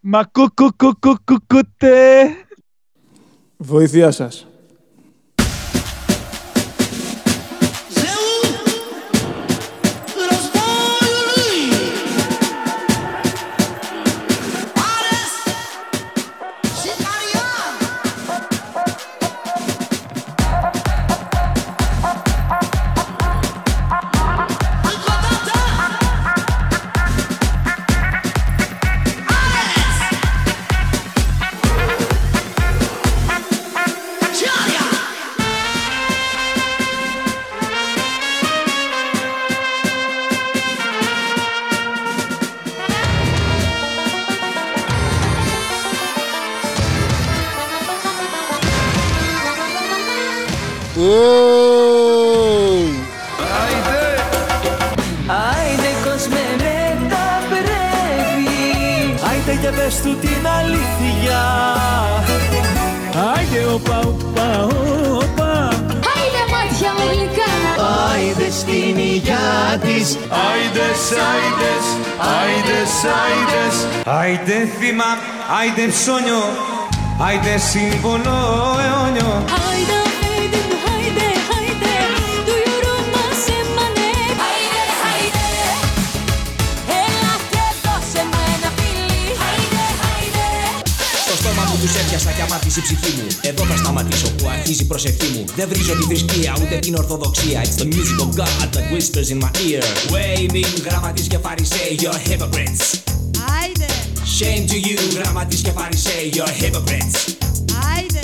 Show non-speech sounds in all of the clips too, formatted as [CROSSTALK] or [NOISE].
Μα κουκουκουκουκουτε. Βοήθειά σας. Άιντε ψώνιο Άιντε σύμβολο αιώνιο. Άιντε, άιντε μου, άιντε, άιντε Του γιουρού μας έμανε. Άιντε, άιντε. Έλα και δώσε μου ένα φιλί Άιντε, άιντε. Στο στόμα μου τους έπιασα και αμάρτησε η ψυχή μου. Εδώ θα σταματήσω που αρχίζει η προσευχή μου. Δεν βρίζω τη θρησκεία ούτε την ορθοδοξία. It's the music of God that whispers in my ear. Waving γραμματείς και φαρισαίοι You're hypocrites. Άιντε, Shame to you γραμματείς και φαρισαίοι You're hypocrites. Άιντε.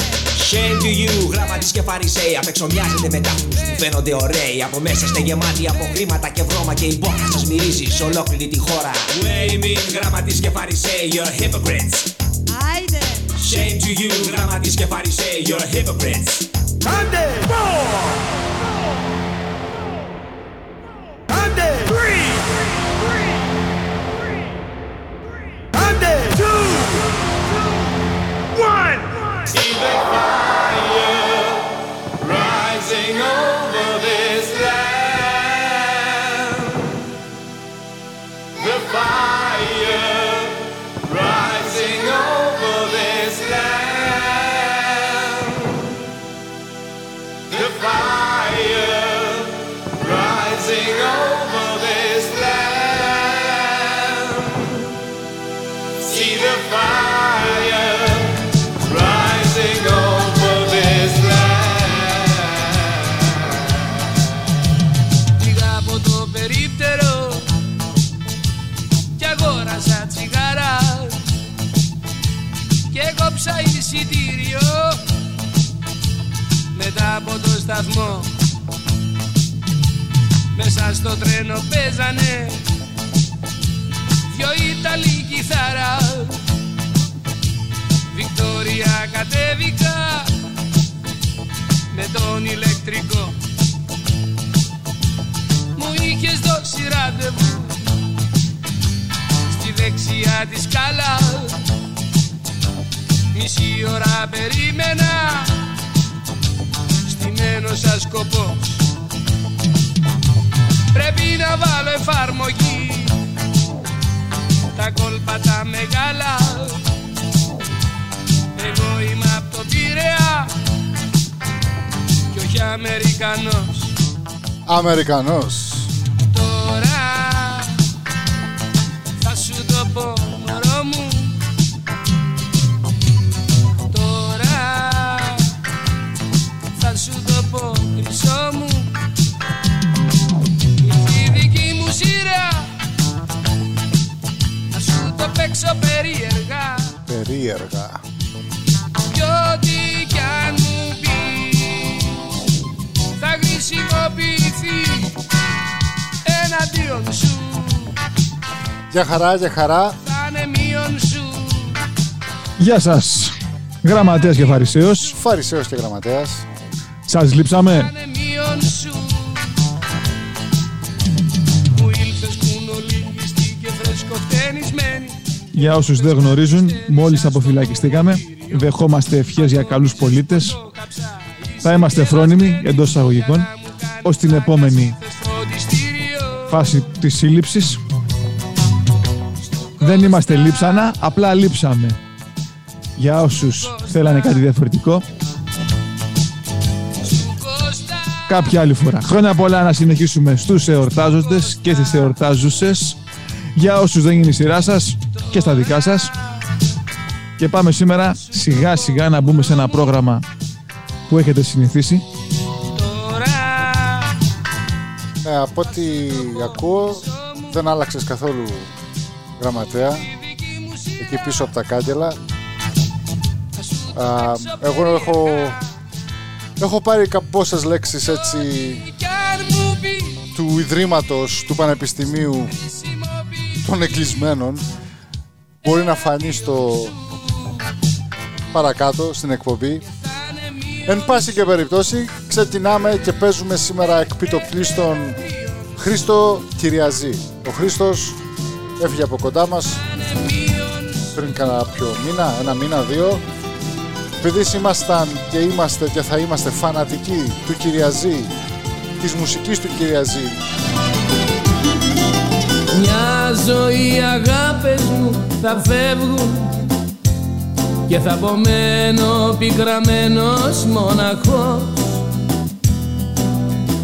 Shame to you, γραμματείς και φαρισαίοι Απεξομοιάζετε με τάφους που φαίνονται ωραίοι. Από μέσα είστε γεμάτοι από χρήματα και βρώμα Και η μπόχα σας μυρίζει σε ολόκληρη τη χώρα. Waving γραμματείς και φαρισαίοι You're hypocrites. Άιντε, Shame to you, γραμματείς και φαρισαίοι You're hypocrites. Άντε! Άντε! Άντε! Σταθμό. Μέσα στο τρένο παίζανε. Δυο Ιταλοί κιθάρα. Βικτόρια κατέβηκα. Με τον ηλεκτρικό. Μου είχες δώσει ραντεβού. Στη δεξιά της σκάλας. Μισή ώρα περίμενα στημένος σαν σκοπός. Πρέπει να βάλω εφαρμογή. Τα κόλπα τα μεγάλα. Εγώ είμαι από το Πειραιά και όχι Αμερικανός. Αμερικανός. Για χαρά, για χαρά. Θα είναι μείον σου Γεια σας. Γραμματέας και Φαρισαίος. Φαρισαίος και γραμματέας. Σας λείψαμε. είναι μείον σου Μου ήλθες κουνολίγιστη και φρεσκοφτενισμένη Για όσους δεν γνωρίζουν, μόλις αποφυλακιστήκαμε, δεχόμαστε ευχές για καλούς πολίτες. Θα είμαστε φρόνιμοι εντός εισαγωγικών ως την επόμενη Φροντιστήριο φάση της σύλληψης. Δεν είμαστε λείψανα, απλά λείψαμε. Για όσους θέλανε κάτι διαφορετικό, κάποια άλλη φορά. Χρόνια πολλά να συνεχίσουμε στους εορτάζοντες και στις εορτάζουσες. Για όσους δεν είναι η σειρά σας και στα δικά σας. Και πάμε σήμερα σιγά σιγά να μπούμε σε ένα πρόγραμμα που έχετε συνηθίσει. Ε, από ό,τι ακούω δεν άλλαξες καθόλου γραμματέα εκεί πίσω από τα κάγκελα. Α, εγώ έχω, έχω πάρει κάποιες λέξεις έτσι του Ιδρύματος του Πανεπιστημίου των Εκκλεισμένων μπορεί να φανεί στο παρακάτω στην εκπομπή Εν πάση και περιπτώσει ξεκινάμε και παίζουμε σήμερα εκπιτοπλίστων Χρήστο Κυριαζή. Ο Χρήστος έφυγε από κοντά μας πριν κάνα πιο μήνα, ένα μήνα, δύο. Επειδή ήμασταν και είμαστε και θα είμαστε φανατικοί του Κυριαζή, της μουσικής του Κυριαζή, Μια ζωή αγάπες μου θα φεύγουν και θα απομένω πικραμένος μοναχός.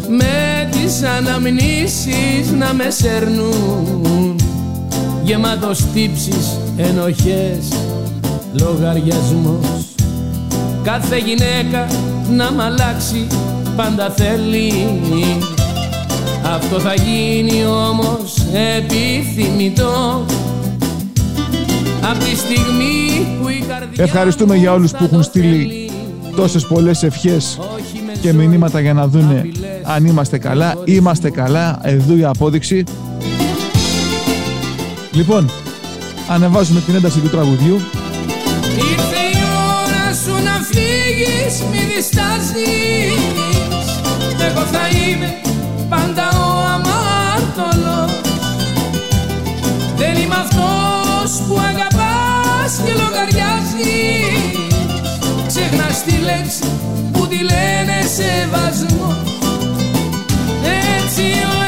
Με τις αναμνήσεις να με σέρνουν γεμάτος τύψεις, ενοχές, λογαριασμός κάθε γυναίκα να μ' αλλάξει πάντα θέλει αυτό θα γίνει όμως επιθυμητό Απ' τη στιγμή που η καρδιά Ευχαριστούμε μου για όλους θα που έχουν το στείλει θέλει. Τόσες πολλές ευχές Όχι με και ζωή, μηνύματα για να δούνε απειλές. αν είμαστε καλά. Είμαστε καλά. Εδώ η απόδειξη. Λοιπόν, ανεβάζουμε την ένταση του τραγουδιού. Ήρθε η ώρα σου να φύγεις, μη διστάζεις Εγώ θα είμαι πάντα ο αμάρτωλος Δεν είμαι αυτός που αγαπάς και λογαριάζεις. Ξεχνάς τη λέξη που τη λένε σεβασμό. Έτσι ο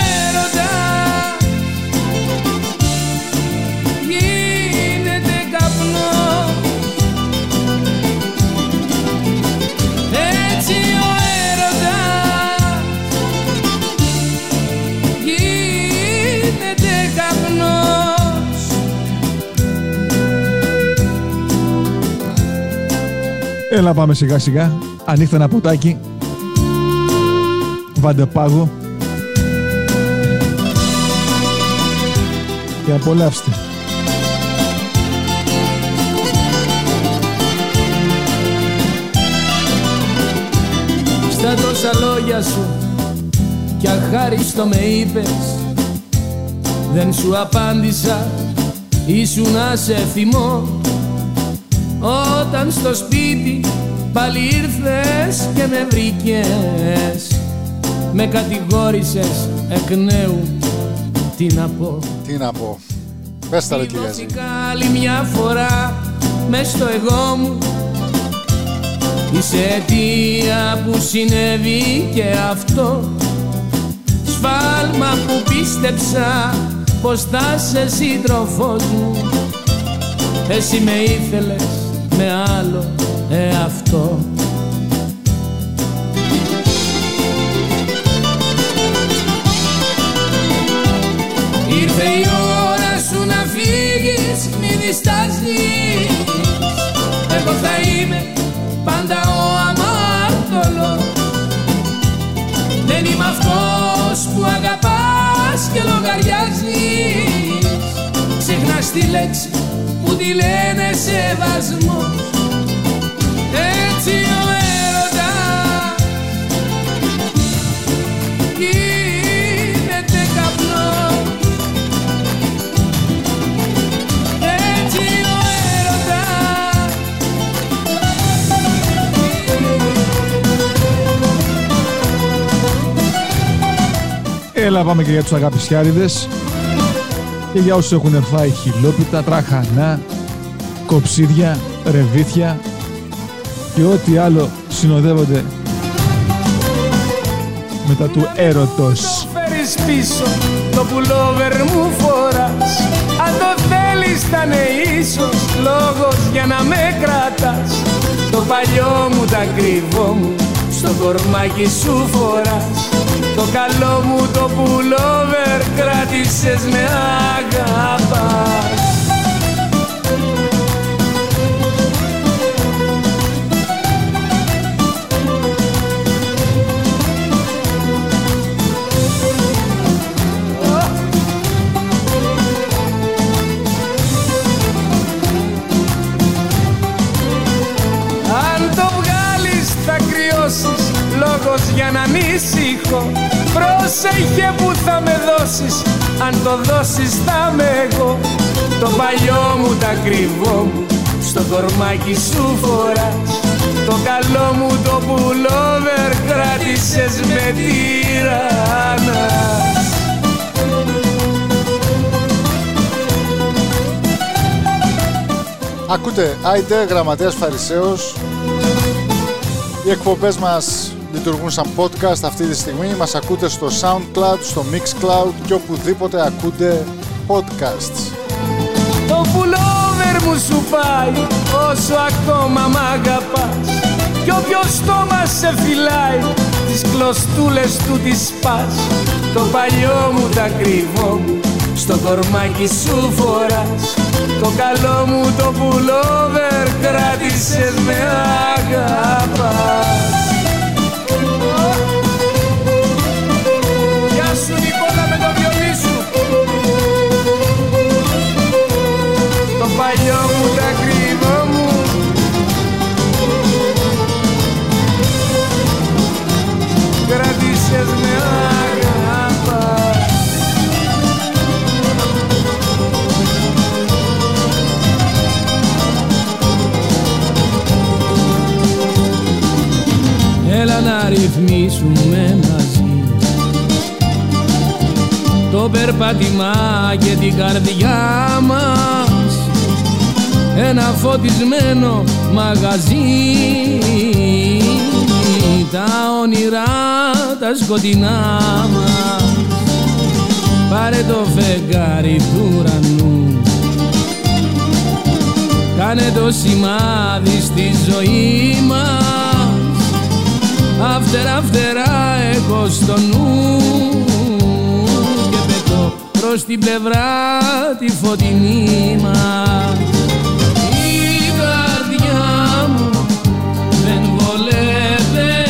Έλα πάμε σιγά σιγά. Ανοίχτε ένα ποτάκι. Βάντε πάγο. Και απολαύστε. Στα τόσα λόγια σου κι αχάριστο με είπες Δεν σου απάντησα, ήσουν να σε θυμώ Όταν στο σπίτι πάλι ήρθες και με βρήκες Με κατηγόρησες εκ νέου, τι να πω τι να πω. Πες τα ρε Κυριαζή. Θυμώθηκα άλλη μια φορά μες στο εγώ μου Είσαι αιτία που συνέβη και αυτό Σφάλμα που πίστεψα πως θα είσαι σύντροφός μου Εσύ με ήθελες με άλλο εαυτό. Ήρθε η ώρα σου να φύγεις, μη διστάζεις. Εγώ θα είμαι πάντα ο αμάρτωλος Δεν είμαι αυτός που αγαπάς και λογαριάζεις. Ξεχνάς τη λέξη που τη λένε σεβασμό. Έτσι ο έρωτας γίνεται καπνός. Έτσι ο έρωτας. Έλα πάμε και για τους αγαπησιάριδες και για όσους έχουν φάει χιλόπιτα, τραχανά, κοψίδια, ρεβίθια και ό,τι άλλο συνοδεύονται μετά του έρωτος. φέρεις πίσω το πουλόβερ μου φοράς. Αν το θέλεις ήτανε ίσως λόγος για να με κρατάς. Το παλιό μου τα κρύβω μου στο κορμάκι σου φοράς. Το καλό μου το πουλόβερ κράτησες με αγαπάς. Αν το βγάλεις θα κρυώσεις Λόγος για να ανησυχώ Πρόσεχε που θα με δώσεις Αν το δώσεις θα με εγώ. Το παλιό μου τα κρυβό μου Στο κορμάκι σου φοράς. Το καλό μου το πουλόβερ Κράτησες με τυραννάς Ακούτε, άιντε, γραμματέας Φαρισαίος. Οι εκπομπές μας λειτουργούν σαν podcast αυτή τη στιγμή. Μας ακούτε στο SoundCloud, στο Mixcloud και οπουδήποτε ακούτε podcasts. Το πουλόβερ μου σου πάει όσο ακόμα μ' αγαπάς Κι όποιος στόμα σε φυλάει τις κλωστούλες του τις σπάς Το παλιό μου τα κρύβω μου στο κορμάκι σου φοράς Το καλό μου το πουλόβερ κράτησες με αγαπάς ρυθμίσουμε μαζί. Το περπάτημα και την καρδιά μας. Ένα φωτισμένο μαγαζί. Τα όνειρά τα σκοτεινά μας. Πάρε το φεγγάρι του ουρανού. Κάνε το σημάδι στη ζωή μας Αύτερα φτερά έχω στο νου και πετώ προς την πλευρά τη φωτεινή μας Η καρδιά μου δεν βολεύεται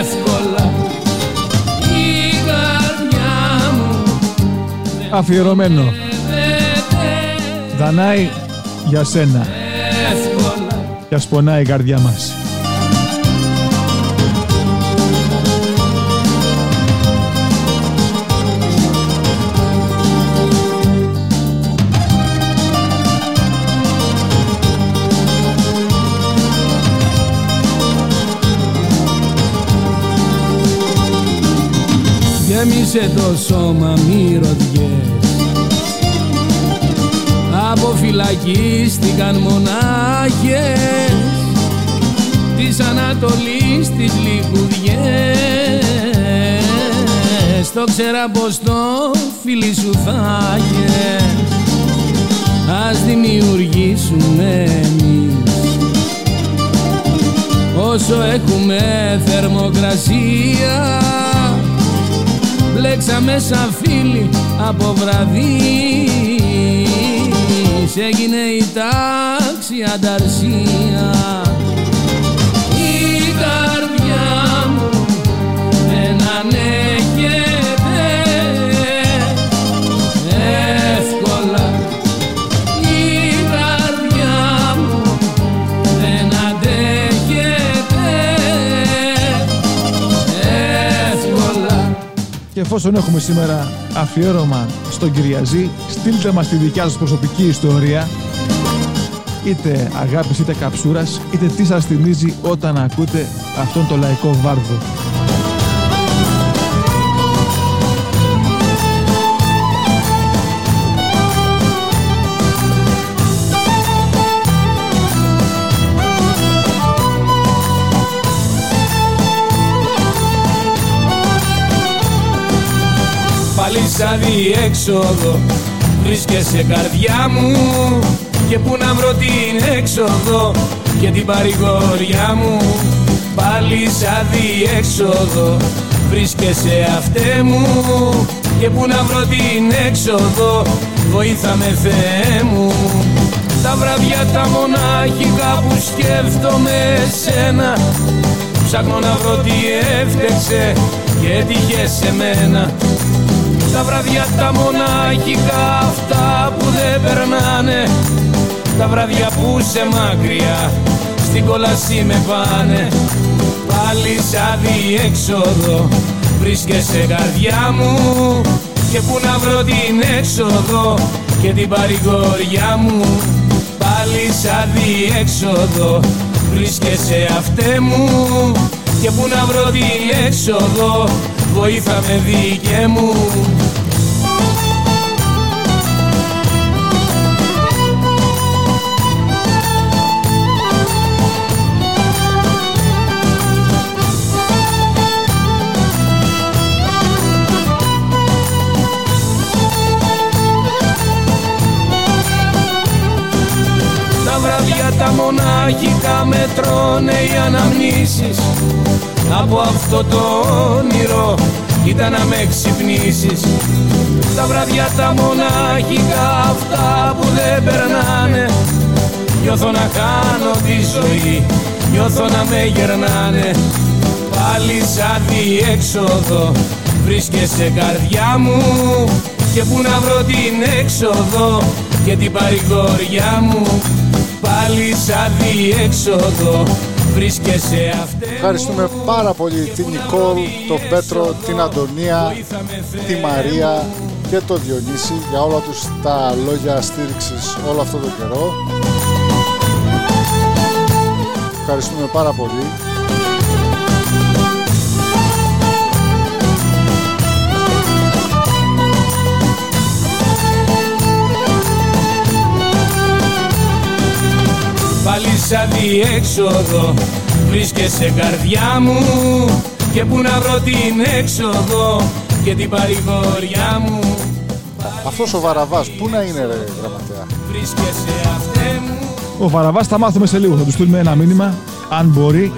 εύκολα Η καρδιά μου Αφιερωμένο. Δανάη για σένα. Εύκολα Και ας πονάει η καρδιά μας. γέμισε το σώμα μυρωδιές αποφυλακίστηκαν μονάχες της Ανατολής τις λιγουδιές το ξέρα πως το φίλι σου θα έχεις ας δημιουργήσουμε εμείς. Όσο έχουμε θερμοκρασία μπλέξαμε σαν φίλοι από βραδύ έγινε η τάξη ανταρσία εφόσον έχουμε σήμερα αφιέρωμα στον Κυριαζή, στείλτε μας τη δικιά σας προσωπική ιστορία, είτε αγάπης είτε καψούρας, είτε τι σας θυμίζει όταν ακούτε αυτόν τον λαϊκό βάρδο. Πάλι σαν διέξοδο. Βρίσκεσαι καρδιά μου Και πού να βρω την έξοδο. Και την παρηγοριά μου Πάλι σαν διέξοδο. Βρίσκεσαι αυτέ μου Και πού να βρω την έξοδο. Βοήθα με Θεέ μου. Τα βράδια τα μονάχικα που σκέφτομαι σένα. Ψάχνω να βρω τι έφτεξε και τύχε σε μένα Τα βράδια τα μονάχικα αυτά που δεν περνάνε. Τα βράδια που σε μακριά στην κόλαση με πάνε. Πάλι σαν διέξοδο βρίσκεσαι καρδιά μου. Και που να βρω την έξοδο και την παρηγοριά μου. Πάλι σαν διέξοδο βρίσκεσαι αυτέ μου. Και που να βρω την έξοδο βοήθα με δίκαι μου. Τα βράδια τα μονάχικα με τρώνε οι αναμνήσεις Από αυτό το όνειρο ήταν να με ξυπνήσεις. Τα βράδια τα μονάχικα αυτά που δεν περνάνε. Νιώθω να κάνω τη ζωή, νιώθω να με γερνάνε. Πάλι σαν διέξοδο βρίσκεσαι καρδιά μου. Και που να βρω την έξοδο και την παρηγοριά μου. Πάλι σαν διέξοδο βρίσκεσαι αυτές Ευχαριστούμε πάρα πολύ την Νικόλ, τον Πέτρο, την Αντωνία, τη Μαρία και τον Διονύση για όλα τους τα λόγια στήριξης όλο αυτό το καιρό. Ευχαριστούμε πάρα πολύ. Πάλι σαν διέξοδο βρίσκεσαι καρδιά μου Και που να βρω την έξοδο και την παρηγοριά μου Αυτός ο Βαραβάς, πού να είναι ρε γραμματέα; Βρίσκεσαι αυτέ μου Ο Βαραβάς θα μάθουμε σε λίγο. Θα τους στείλουμε ένα μήνυμα, αν μπορεί,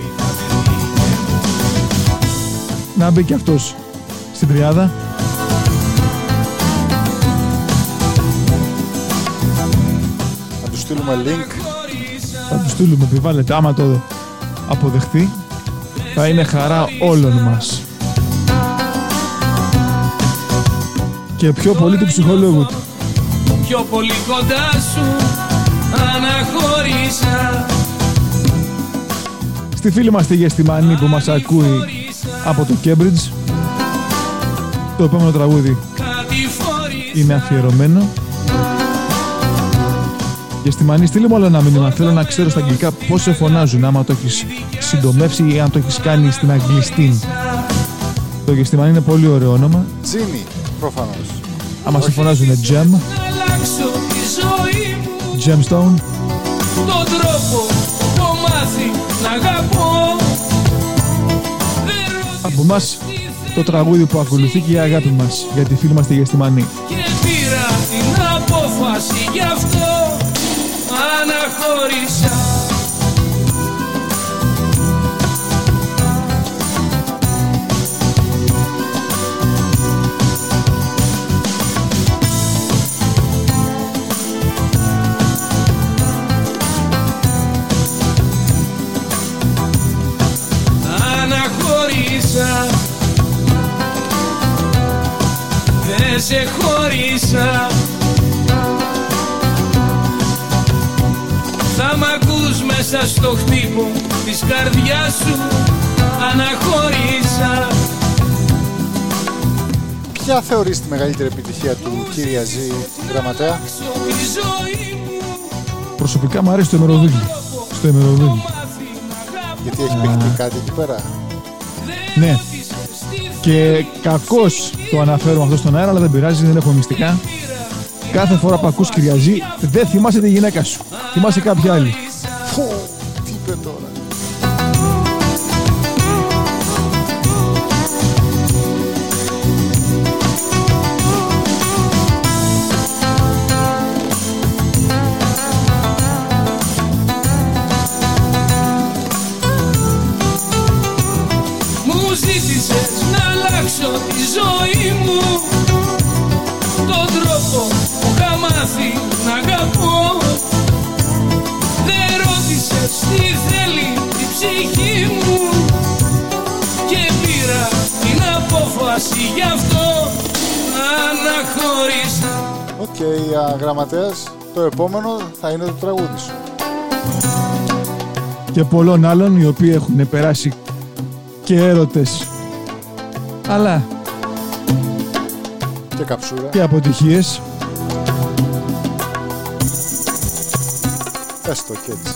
να μπει και αυτός στην τριάδα. Θα τους στείλουμε link. Θα του στείλουμε, επιβάλλεται. Άμα το αποδεχθεί, θα είναι χαρά όλων μας. Και πιο πολύ του ψυχολόγου του. Πιο πολύ κοντά σου αναχωρήσα Στη φίλη μας τη Γεστημανή που μας ακούει από το Cambridge. Το επόμενο τραγούδι Κατηφορήσα είναι αφιερωμένο. Γεστημανή, στείλε μου άλλο ένα μήνυμα. Θέλω να ξέρω στα αγγλικά πώς σε φωνάζουν, άμα το έχεις συντομεύσει ή αν το έχεις κάνει στην αγγλιστή. Το Γεστημανή είναι πολύ ωραίο όνομα. Τζίνι, προφανώς. Άμα σε φωνάζουν Gem, Να αλλάξω τη ζωή μου Gemstone, Τον τρόπο το μάθει να αγαπώ Δεν από εμάς το τραγούδι που ακολουθεί και η αγάπη μας για τη φίλη μας τη Γεστημανή. Και πήρα την απόφαση γι' αυτό Αναχώρησα Αναχώρησα Δεν σε χώρισα μέσα στο χτύπο της καρδιάς σου Αναχώρησα Ποια θεωρείς τη μεγαλύτερη επιτυχία του κύρια Ζή γραμματέα; τη ζωή μου Προσωπικά μου αρέσει το ημεροδούκι. Στο ημεροδούκι. Γιατί έχει παιχτεί κάτι εκεί πέρα; Ναι. Και κακώς το αναφέρω αυτό στον αέρα, αλλά δεν πειράζει, δεν έχω μυστικά. Κάθε φορά που ακούς Κυριαζή, δεν θυμάσαι τη γυναίκα σου. Θυμάσαι κάποια άλλη. Τι τώρα. Μου ζήτησες να αλλάξω τη ζωή μου Τον τρόπο που θα μάθει να αγαπώ βάση γι' αυτό αναχωρήσα Οκ, α, γραμματέας, το επόμενο θα είναι το τραγούδι σου. και πολλών άλλων οι οποίοι έχουν περάσει και έρωτες αλλά Και καψούρα. και αποτυχίες Πες το και έτσι.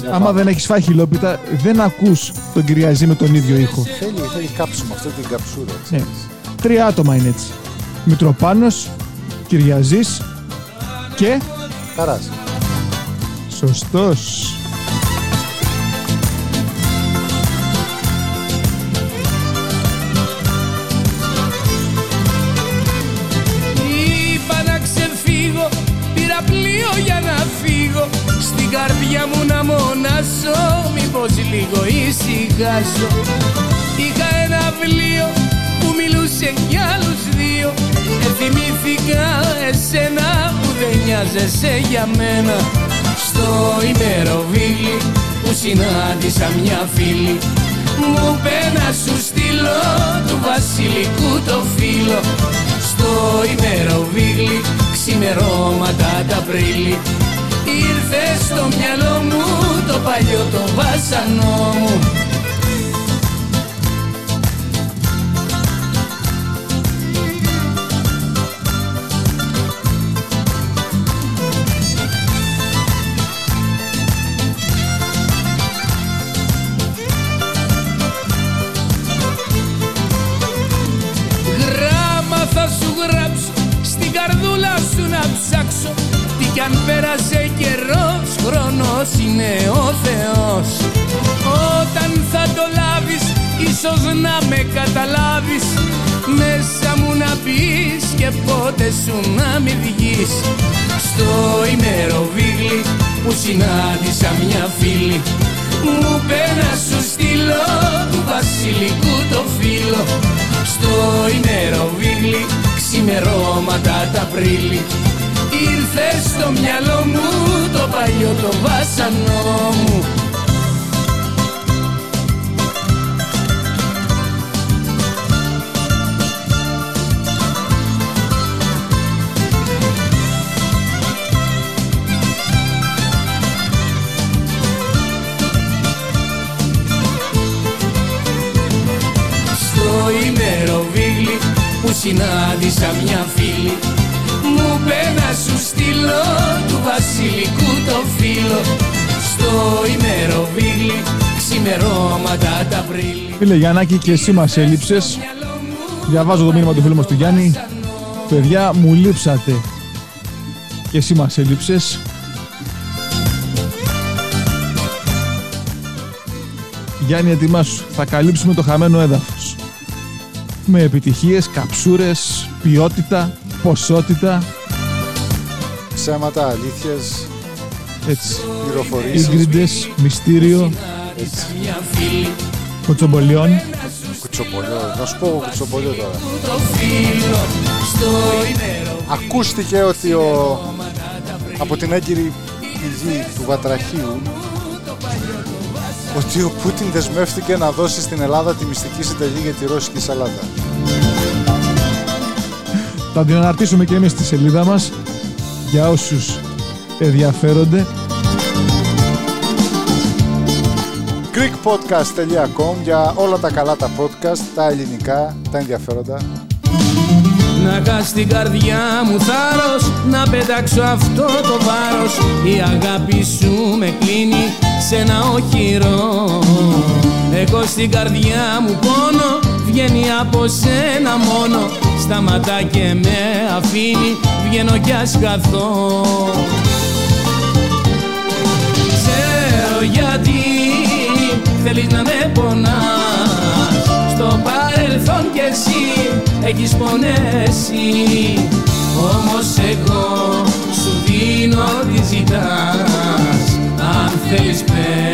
Αναχωρήσα άμα δεν έχεις φάει χιλόπιτα δεν ακούς τον Κυριαζή με τον ίδιο ήχο Θέλει, θέλει κάψιμο αυτή την καψούρα. ναι. ξέρεις. τρία άτομα είναι έτσι Μητροπάνος, Κυριαζής και Χαράς. σωστός Στην καρδιά μου να μονάσω, μήπως λίγο ησυχάσω Είχα ένα βιβλίο που μιλούσε για άλλους δύο. Ε, θυμήθηκα εσένα που δεν νοιάζεσαι για μένα. Στο ημεροβίλι που συνάντησα μια φίλη μου είπε να σου στείλω του βασιλικού το φίλο. Στο ημεροβίλι ξημερώματα τα Απρίλη Ήρθε στο μυαλό μου το παλιό το βάσανό μου. Γράμμα θα σου γράψω Στην καρδούλα σου να ψάξω. Τι κι αν πέρασε καιρός Χρόνος είναι ο Θεός. Όταν θα το λάβεις Ίσως να με καταλάβεις. Μέσα μου να πεις Και πότε σου να μη βγεις. Στο ημεροβίγλι Που συνάντησα μια φίλη μου είπε να σου στείλω του βασιλικού το φίλο. Στο ημεροβίγλι ξημερώματα τα Απρίλη Ήρθες στο μυαλό μου το παλιό το βάσανό μου. Στο ημεροβίγλι που συνάντησα μια φίλη Μου είπε να σου στείλω του βασιλικού το φίλο. Στο ημεροβίγλι ξημερώματα τα Απρίλη. Φίλε Γιάννακη και εσύ μας έλειψες. Διαβάζω το μήνυμα του φίλου μας του Γιάννη. Παιδιά μου λείψατε. Και εσύ μας έλειψες. Γιάννη ετοιμάσου. Θα καλύψουμε το χαμένο έδαφος. Με επιτυχίες, καψούρες, ποιότητα, ποσότητα Ψέματα, αλήθειες, Έτσι πληροφορίες. Ήγκριντες, μυστήριο, Μια φίλη κοτσομπολιών Κουτσομπολιό. Να σου πω εγώ κουτσομπολιό τώρα. το φίλο Στο ημεροβίγλι Ακούστηκε ότι ο... από την έγκυρη πηγή του Βατραχίου ότι ο Πούτιν δεσμεύτηκε να δώσει στην Ελλάδα τη μυστική συνταγή για τη ρώσικη σαλάτα. Θα την αναρτήσουμε και εμείς στη σελίδα μας για όσους ενδιαφέρονται. GreekPodcast.com για όλα τα καλά τα podcast, τα ελληνικά, τα ενδιαφέροντα. Να είχα στην καρδιά μου θάρρος Να πετάξω αυτό το βάρος Η αγάπη σου με κλείνει σε ένα οχυρό Έχω στην καρδιά μου πόνο Βγαίνει από σένα μόνο Σταματά και με αφήνει Βγαίνω κι ας χαθώ Ξέρω γιατί θέλεις να με πονάς. Στο παρελθόν κι εσύ έχεις πονέσει. Όμως εγώ σου δίνω τι ζητάς. Αν θέλεις παίρνεις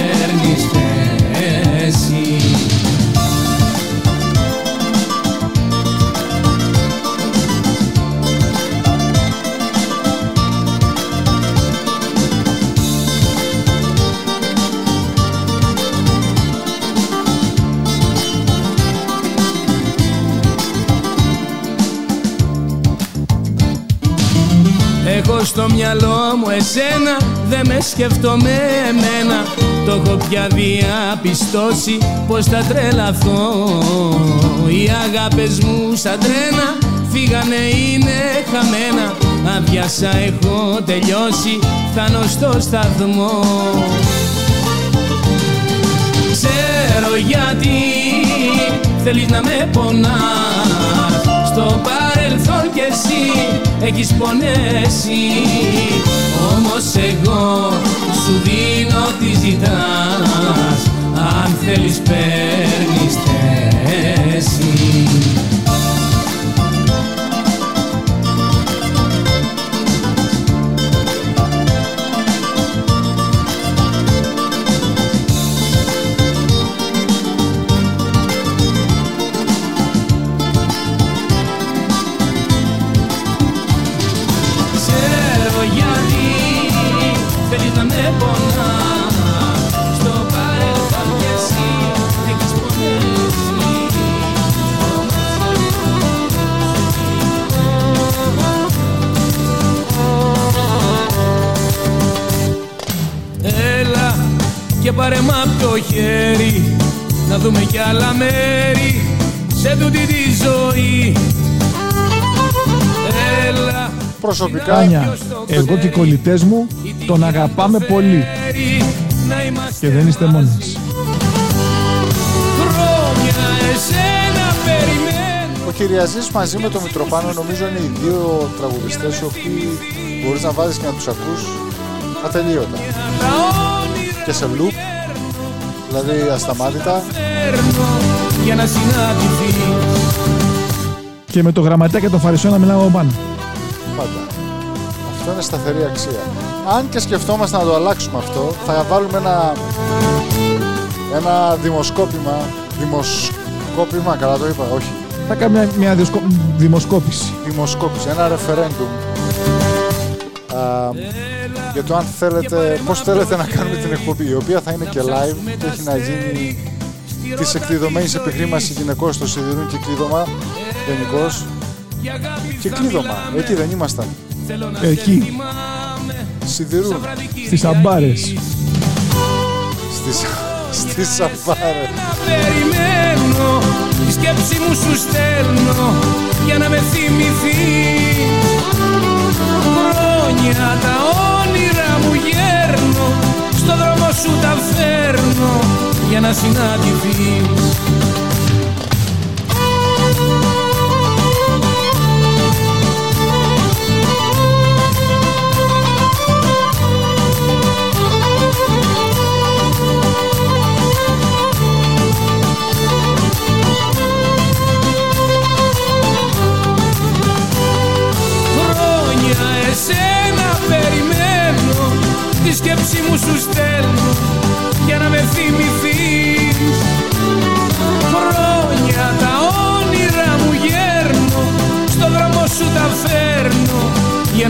στο μυαλό μου εσένα Δεν με σκέφτομαι εμένα. Το έχω πια διαπιστώσει Πως θα τρελαθώ. Οι αγάπες μου σαν τρένα Φύγανε είναι χαμένα. Αβιάσα έχω τελειώσει Φτάνω στο σταθμό. Ξέρω γιατί θέλεις να με πονάς. Στο παρελθόν κι εσύ έχεις πονέσει Όμως εγώ σου δίνω τι ζητάς. Αν θέλεις παίρνεις δούμε κι άλλα μέρη Σε τούτη τη ζωή Έλα Προσωπικά, Άνια, εγώ και οι κολλητές μου τον αγαπάμε πολύ να είμαστε και δεν είστε μόνες. χρόνια εσένα περιμένω ο Κυριαζής μαζί με τον Μητροφάνο νομίζω είναι οι δύο τραγουδιστές οι οποίοι μπορείς να βάζεις και να τους ακούς ατελείωτα. τα όνειρα Και σε loop, δηλαδή ασταμάτητα. Παίρνω για να συναντηθείς Και με το γραμματέα και τον Φαρισαίο να μιλάμε από πάνω. Πάντα. Αυτό είναι σταθερή αξία. Αν και σκεφτόμαστε να το αλλάξουμε αυτό, θα βάλουμε ένα, ένα δημοσκόπημα. Δημοσκόπημα, καλά το είπα, όχι. Θα κάνουμε μια, μια διοσκο- δημοσκόπηση. Δημοσκόπηση, ένα referendum. Α, για το αν θέλετε, πώς θέλετε να κάνουμε την εκπομπή, η οποία θα είναι και live και έχει να γίνει της εκδεδομένης επιχρήμασης γυναικών στο σιδηρούν και κλείδωμα γενικώς. Και κλείδωμα, εκεί δεν ήμασταν. Εκεί, Σιδηρούν. στις αμπάρες. Στις, [LAUGHS] στις σαφάρες. να περιμένω Τη σκέψη μου σου στέλνω για να με θυμηθείς για να συναντηθείς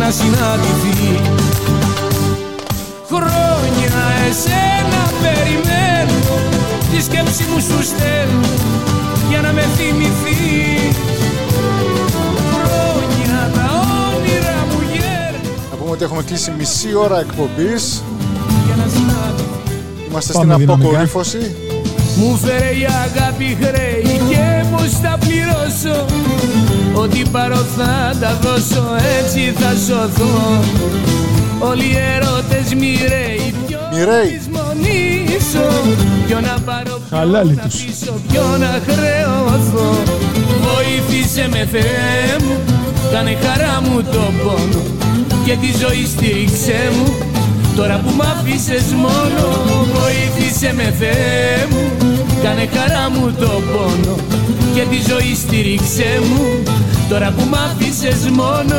να συναντηθείς Χρόνια εσένα περιμένω Τη σκέψη μου σου στέλνω για να με θυμηθείς Χρόνια τα όνειρα μου γέρνω Να πούμε ότι έχουμε κλείσει μισή ώρα εκπομπής. για να συναντηθείς Είμαστε Πάμε στην δυναμικά. αποκορύφωση. Μου φέρε η αγάπη χρέη και πως θα πληρώσω. Ό,τι πάρω θα τα δώσω έτσι θα σωθώ. Όλοι οι ερώτες μοιραίοι ποιο να Μοιραίοι. λησμονήσω Ποιο να πάρω ποιο Χαλάλη να τους. πείσω ποιο να χρεωθώ Βοήθησε με Θεέ μου κάνε χαρά μου το πόνο Και τη ζωή στήριξέ μου. Τώρα που μ' άφησες μόνο Βοήθησε με Θεέ μου Κάνε χαρά μου το πόνο Και τη ζωή στήριξέ μου. Τώρα που μ' άφησες μόνο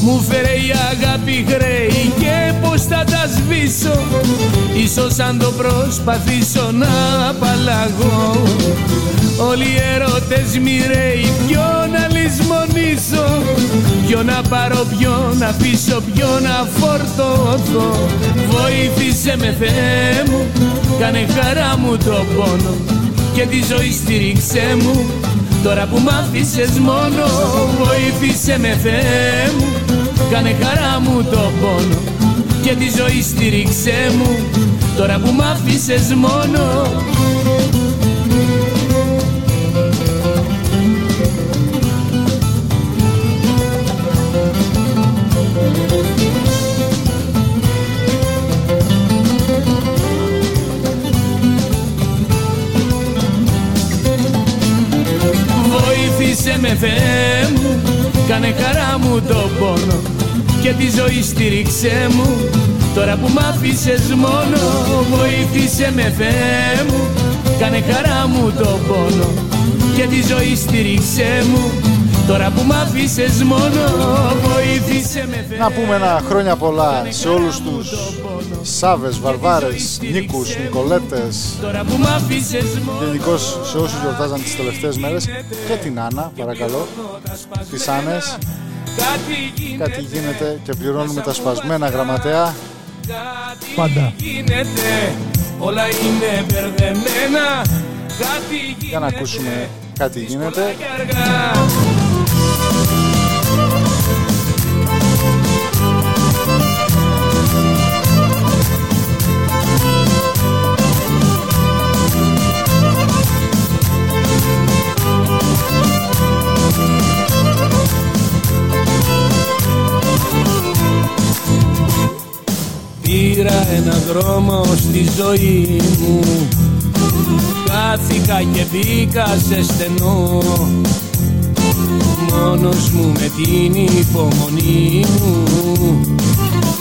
Μου φέρε η αγάπη χρέη και πως θα τα σβήσω. Ίσως αν το προσπαθήσω να απαλλαγώ. Όλοι οι ερώτες μοιραίοι ποιο να λησμονήσω. Πίσω Ποιο να πάρω, ποιο να πίσω, ποιο να φορτωθώ. Βοήθησε με Θεέ μου, κάνε χαρά μου το πόνο Και τη ζωή στήριξέ μου, τώρα που μ' άφησες μόνο Βοήθησε με Θεέ μου, κάνε χαρά μου το πόνο Και τη ζωή στήριξέ μου, τώρα που μ' άφησες μόνο. Βοήθησε με Θεέ μου, κάνε χαρά μου το πόνο Και τη ζωή στήριξέ μου, τώρα που μ' άφησες μόνο Βοήθησε με Θεέ μου, κάνε χαρά μου το πόνο Και τη ζωή στήριξέ μου, τώρα που μ' άφησες μόνο Βοήθησε με Θεέ Να πούμε ένα χρόνια πολλά Κάνε σε χαρά όλους μου τους το πόνο. Σάβες, Και Βαρβάρες, τη ζωή Νίκους, στήριξέ μου, Νικολέτες Τώρα που μ' άφησες μόνο Γενικώς σε όσους γιορτάζαν τις τελευταίες μέρες και την Άννα, παρακαλώ, τις Άννες. Κάτι Κάτι γίνεται και πληρώνουμε τα σπασμένα γραμματέα. Πάντα. γίνεται, όλα είναι μπερδεμένα. Κάτι γίνεται. Για να ακούσουμε κάτι γίνεται. Πήρα ένα δρόμο στη ζωή μου. Κάθηκα και μπήκα σε στενό. Μόνος μου με την υπομονή μου.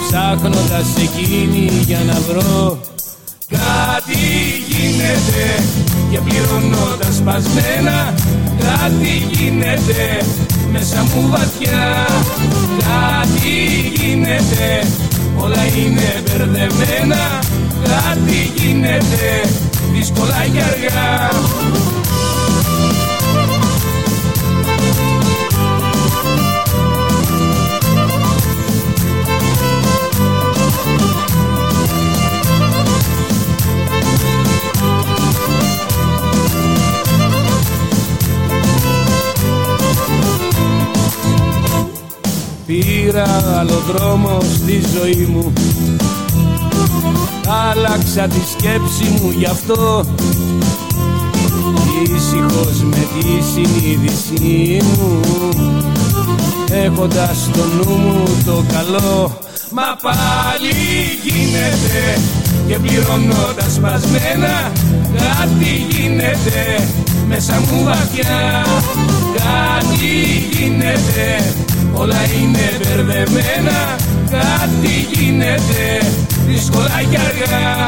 Ψάχνοντας εκείνη για να βρω Κάτι γίνεται. Και πληρώνω τα σπασμένα Κάτι γίνεται. Μέσα μου βαθιά Κάτι γίνεται όλα είναι μπερδεμένα Κάτι γίνεται δύσκολα και αργά Πήρα άλλο δρόμο στη ζωή μου. Άλλαξα τη σκέψη μου γι' αυτό. Ήσυχος με τη συνείδησή μου. Έχοντας στο νου μου το καλό. Μα πάλι γίνεται. Και πληρώνω τα σπασμένα Κάτι γίνεται. Μέσα μου βαθιά Κάτι γίνεται όλα είναι μπερδεμένα Κάτι γίνεται δύσκολα και αργά.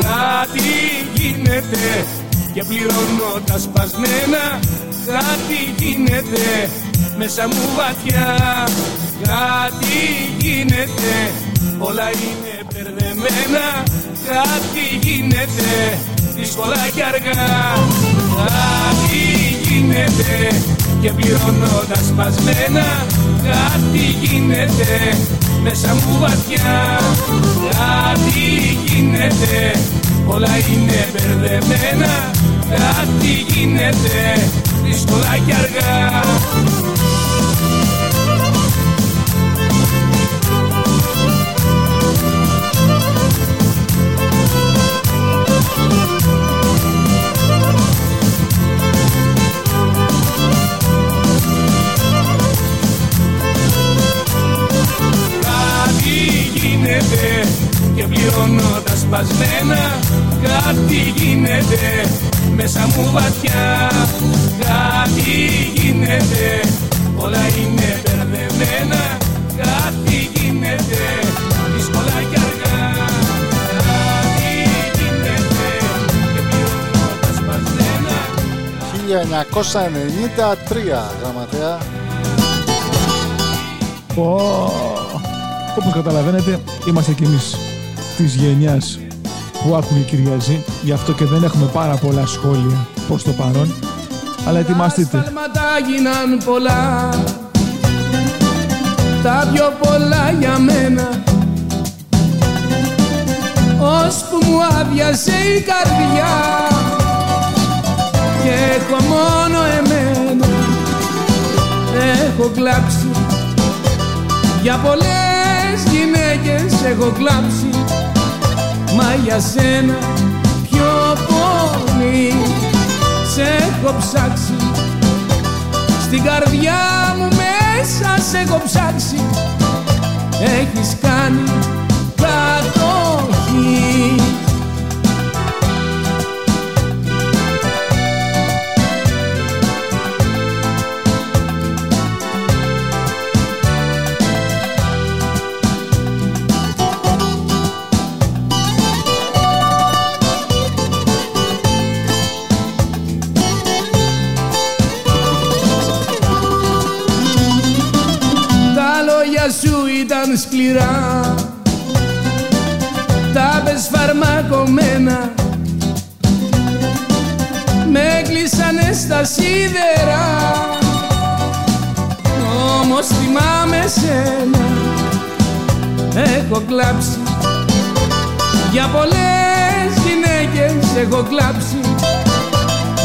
Κάτι γίνεται και πληρώνω τα σπασμένα. Κάτι γίνεται μέσα μου βαθιά. Κάτι γίνεται όλα είναι μπερδεμένα. Κάτι γίνεται δύσκολα και αργά. Κάτι γίνεται και πληρώνω τα σπασμένα. Κάτι γίνεται μέσα μου βαθιά. Κάτι γίνεται όλα είναι μπερδεμένα Κάτι γίνεται δύσκολα και αργά. Κάτι γίνεται και πληρώνω τα σπασμένα. Κάτι γίνεται μέσα μου βαθιά Κάτι γίνεται όλα είναι μπερδεμένα Κάτι γίνεται δύσκολα και αργά Κάτι γίνεται και πληρώνω τα σπασμένα 1993 γραμματέα. Πω. Όπως καταλαβαίνετε, είμαστε κι εμείς της γενιάς που άκουγε Κυριαζή, γι' αυτό και δεν έχουμε πάρα πολλά σχόλια προς το παρόν. Αλλά ετοιμαστείτε. Τα σφάλματα γίναν πολλά. Τα πιο πολλά για μένα. Ώσπου μου άδειασε η καρδιά. Και έχω μόνο εμένα. Έχω κλάψει. Για πολλές γυναίκες έχω κλάψει Μα για σένα πιο πολύ σε έχω ψάξει. Στην καρδιά μου μέσα σε έχω ψάξει. Έχεις κάνει σκληρά. Τα πες φαρμακομένα Με κλείσανε στα σίδερα. Όμως θυμάμαι σένα. Έχω κλάψει. Για πολλές γυναίκες έχω κλάψει.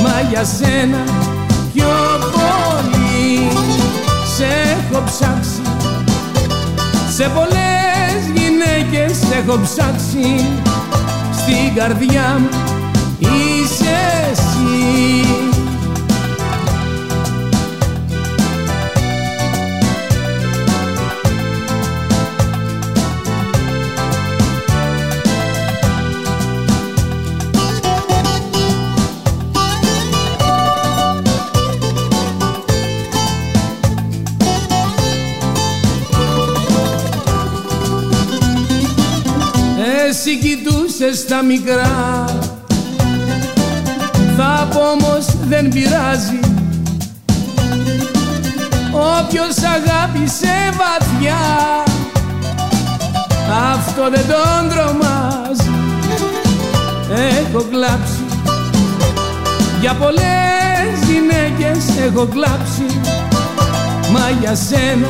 Μα για σένα πιο πολύ. Σε έχω ψάξει Σε πολλές γυναίκες έχω ψάξει. Στην καρδιά μου είσαι εσύ. Εσύ κοιτούσες τα μικρά. Θα πω όμως δεν πειράζει. Όποιος αγάπησε βαθιά Αυτό δεν τον τρομάζει. Έχω κλάψει. Για πολλές γυναίκες έχω κλάψει. Μα για σένα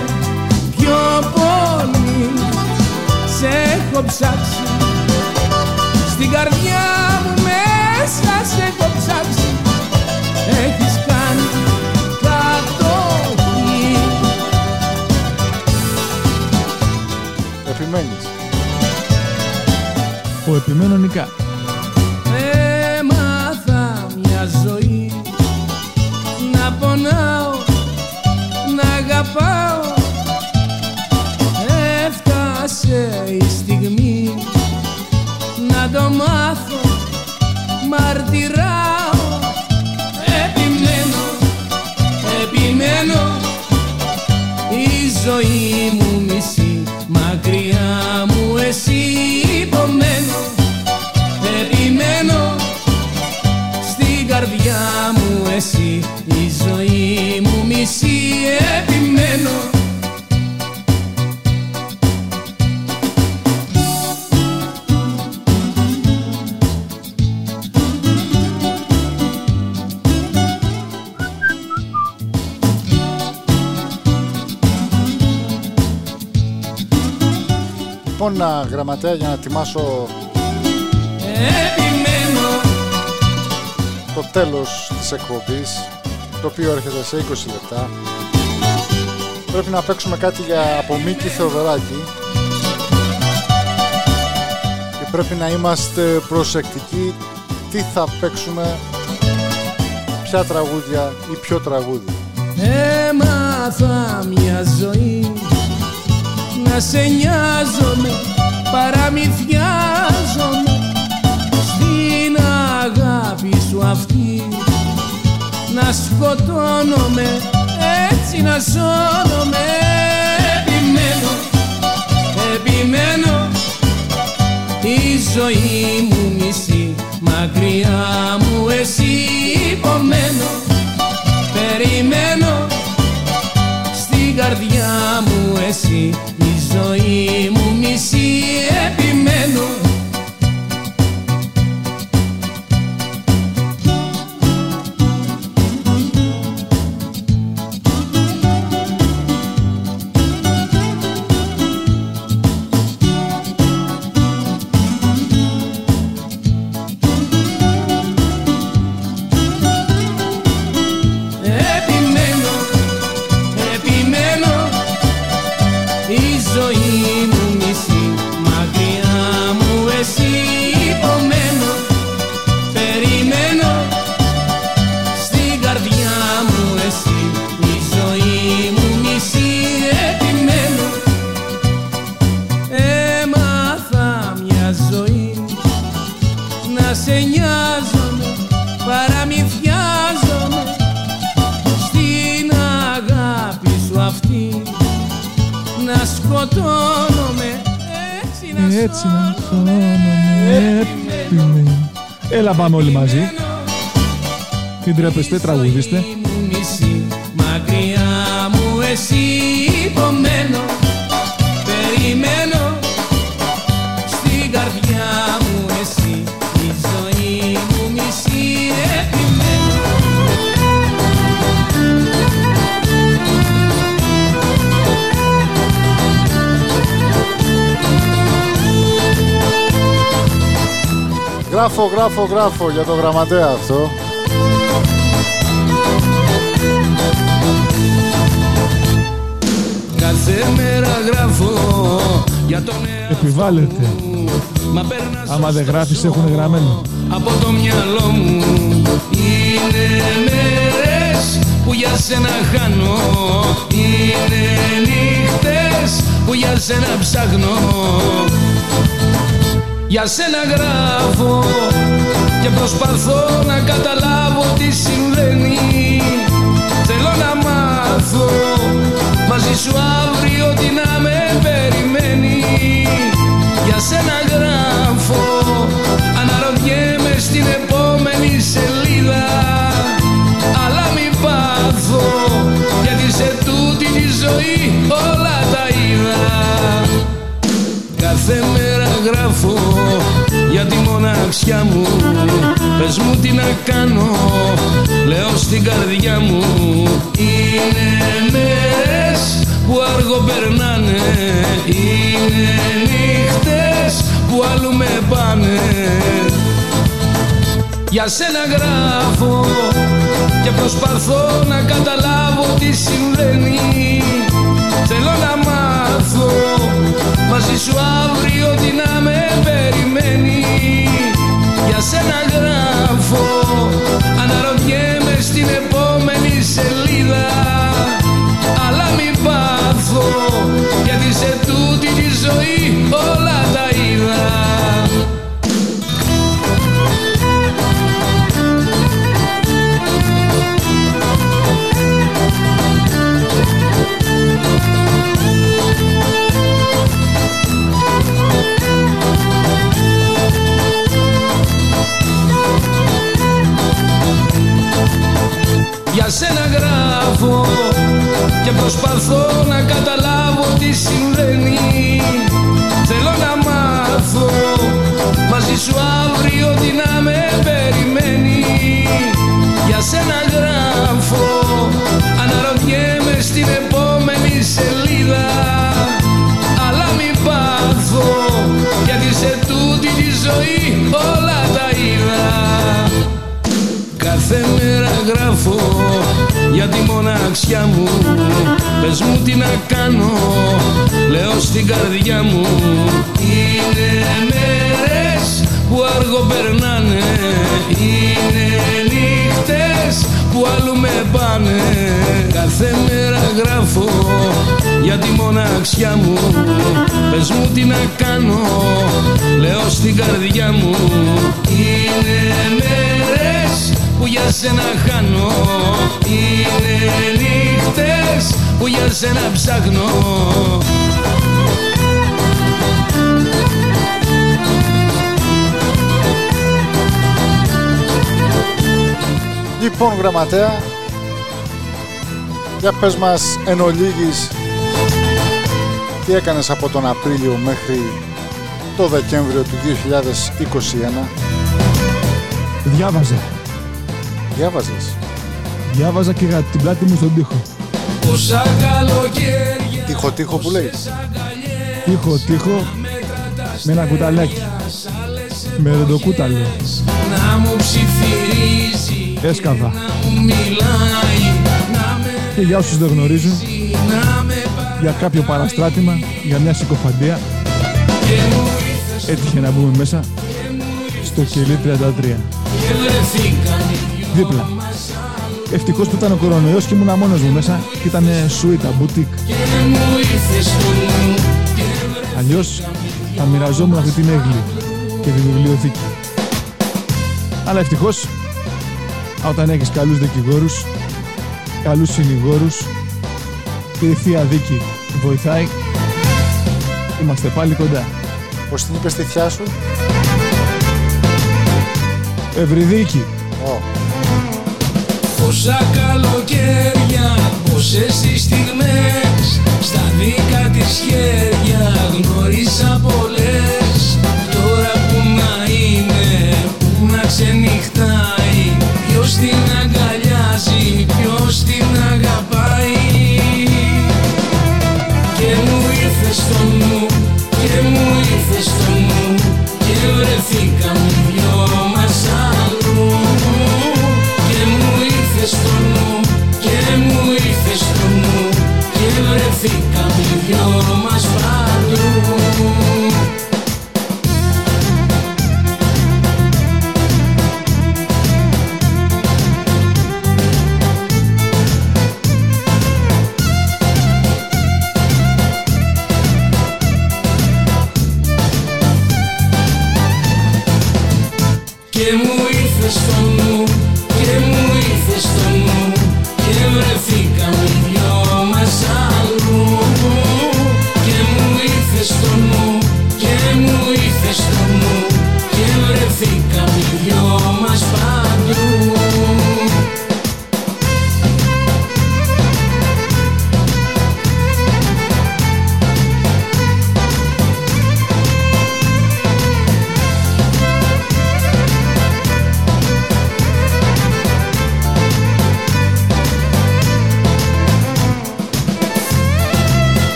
πιο πολύ σε έχω ψάξει Στην καρδιά μου μέσα σε έχω ψάξει Έχεις κάνει κατοχή Επιμένεις. Ο επιμένω νικά. Έμαθα μια ζωή να πονάω, να αγαπάω γραμματέα, για να ετοιμάσω Επιμένω το τέλος της εκπομπής, το οποίο έρχεται σε 20 λεπτά. Πρέπει να παίξουμε κάτι για από Μίκη Θεοδωράκη και πρέπει να είμαστε προσεκτικοί τι θα παίξουμε, ποια τραγούδια ή ποιο τραγούδι. Έμαθα μια ζωή να σε νοιάζομαι παραμυθιάζομαι στην αγάπη σου αυτή. Να σκοτώνομαι έτσι να σώνομαι. Επιμένω επιμένω η ζωή Μην τρέπεστε, τραγουδίστε. μου μισή Μακριά μου εσύ υπομένω Περιμένω Στην καρδιά μου εσύ Η ζωή μου μισή επιμένω Γράφω, γράφω, γράφω για το γραμματέα αυτό. Κάθε μέρα γράφω για τον εαυτό Επιβάλλεται. μου Μα περνάς Άμα δεν γράφεις έχουν γραμμένο. από το μυαλό μου. Είναι μέρες που για σένα χάνω. Είναι νύχτες που για σένα ψάχνω. Για σένα γράφω και προσπαθώ να καταλάβω τι συμβαίνει. Θέλω να μάθω μαζί σου αύριο τι να με περιμένει. Για σένα γράφω Αναρωτιέμαι στην επόμενη σελίδα. Αλλά μη πάθω Γιατί σε τούτη τη ζωή όλα τα είδα. Κάθε μέρα γράφω για τη μοναξιά μου. Πες μου τι να κάνω, λέω στην καρδιά μου. Είναι μέρες που αργό περνάνε. Είναι νύχτες που αλλού με πάνε. Για σένα γράφω και προσπαθώ να καταλάβω τι συμβαίνει. Θέλω να μάθω μαζί σου αύριο τι να με περιμένει. Για σένα γράφω αναρωτιέμαι στην επόμενη πάθω γιατί σε τούτη τη ζωή όλα τα είδα. Για σένα γράφω και προσπαθώ να καταλάβω τι συμβαίνει. Θέλω να μάθω. Μαζί σου αύριο τι να με περιμένει. Για σένα γράφω. Αναρωτιέμαι στην επόμενη σελίδα. Αλλά μη πάθω γιατί σε τούτη τη ζωή όλα τα είδα. Κάθε μέρα γράφω για τη μοναξιά μου Πες μου τι να κάνω, λέω στην καρδιά μου. Είναι μέρες που αργό περνάνε Είναι νύχτες που αλλού με πάνε. Κάθε μέρα γράφω για τη μοναξιά μου. Πες μου τι να κάνω, λέω στην καρδιά μου. Είναι μέρες που για σένα χάνω. Είναι νύχτες που για σένα ψάχνω Λοιπόν, γραμματέα, για πες μας εν ολίγης τι έκανες από τον Απρίλιο μέχρι το Δεκέμβριο του 2021. Διάβαζα. Διάβαζες; Διάβαζα και είχα την πλάτη μου στον τοίχο. Πόσα καλοκαίρια Τύχο τύχο που λέει. Τοίχο, τοίχο, με ένα κουταλάκι. Με ρεντοκούταλο. να μου ψιθυρίζει Έσκαβα. να μου μιλάει να με Και για όσους δεν γνωρίζουν, να με πάρει για κάποιο παραστράτημα, για μια συκοφαντία, και μου ήρθες έτυχε να μπούμε μέσα στο κελί 33. και βρεθήκαν οι δυο Δίπλα. Ευτυχώς που ήταν ο κορονοϊός και ήμουνα μόνος μου μέσα και ήταν σουίτα, μπουτίκ. και μου ήρθες στο νου και Αλλιώς θα μοιραζόμουν αυτή την έγκλη και τη βιβλιοθήκη. Αλλά ευτυχώς, όταν έχεις καλούς δικηγόρους, καλούς συνηγόρους και η Θεία Δίκη βοηθάει, είμαστε πάλι κοντά. Πώς την είπες τη θιά σου; Ευρυδίκη. Ω, Πόσα καλοκαίρια, πόσες οι στιγμές Στα δικά της χέρια γνώρισα πολλές. Τώρα που να είναι, που να ξενυχτάει Ποιος την αγκαλιάζει, ποιος την αγαπάει. Και μου ήρθε στο νου, και μου ήρθε στο νου Και βρεθήκαμε δυο βρεθήκαμε δυο μας παντού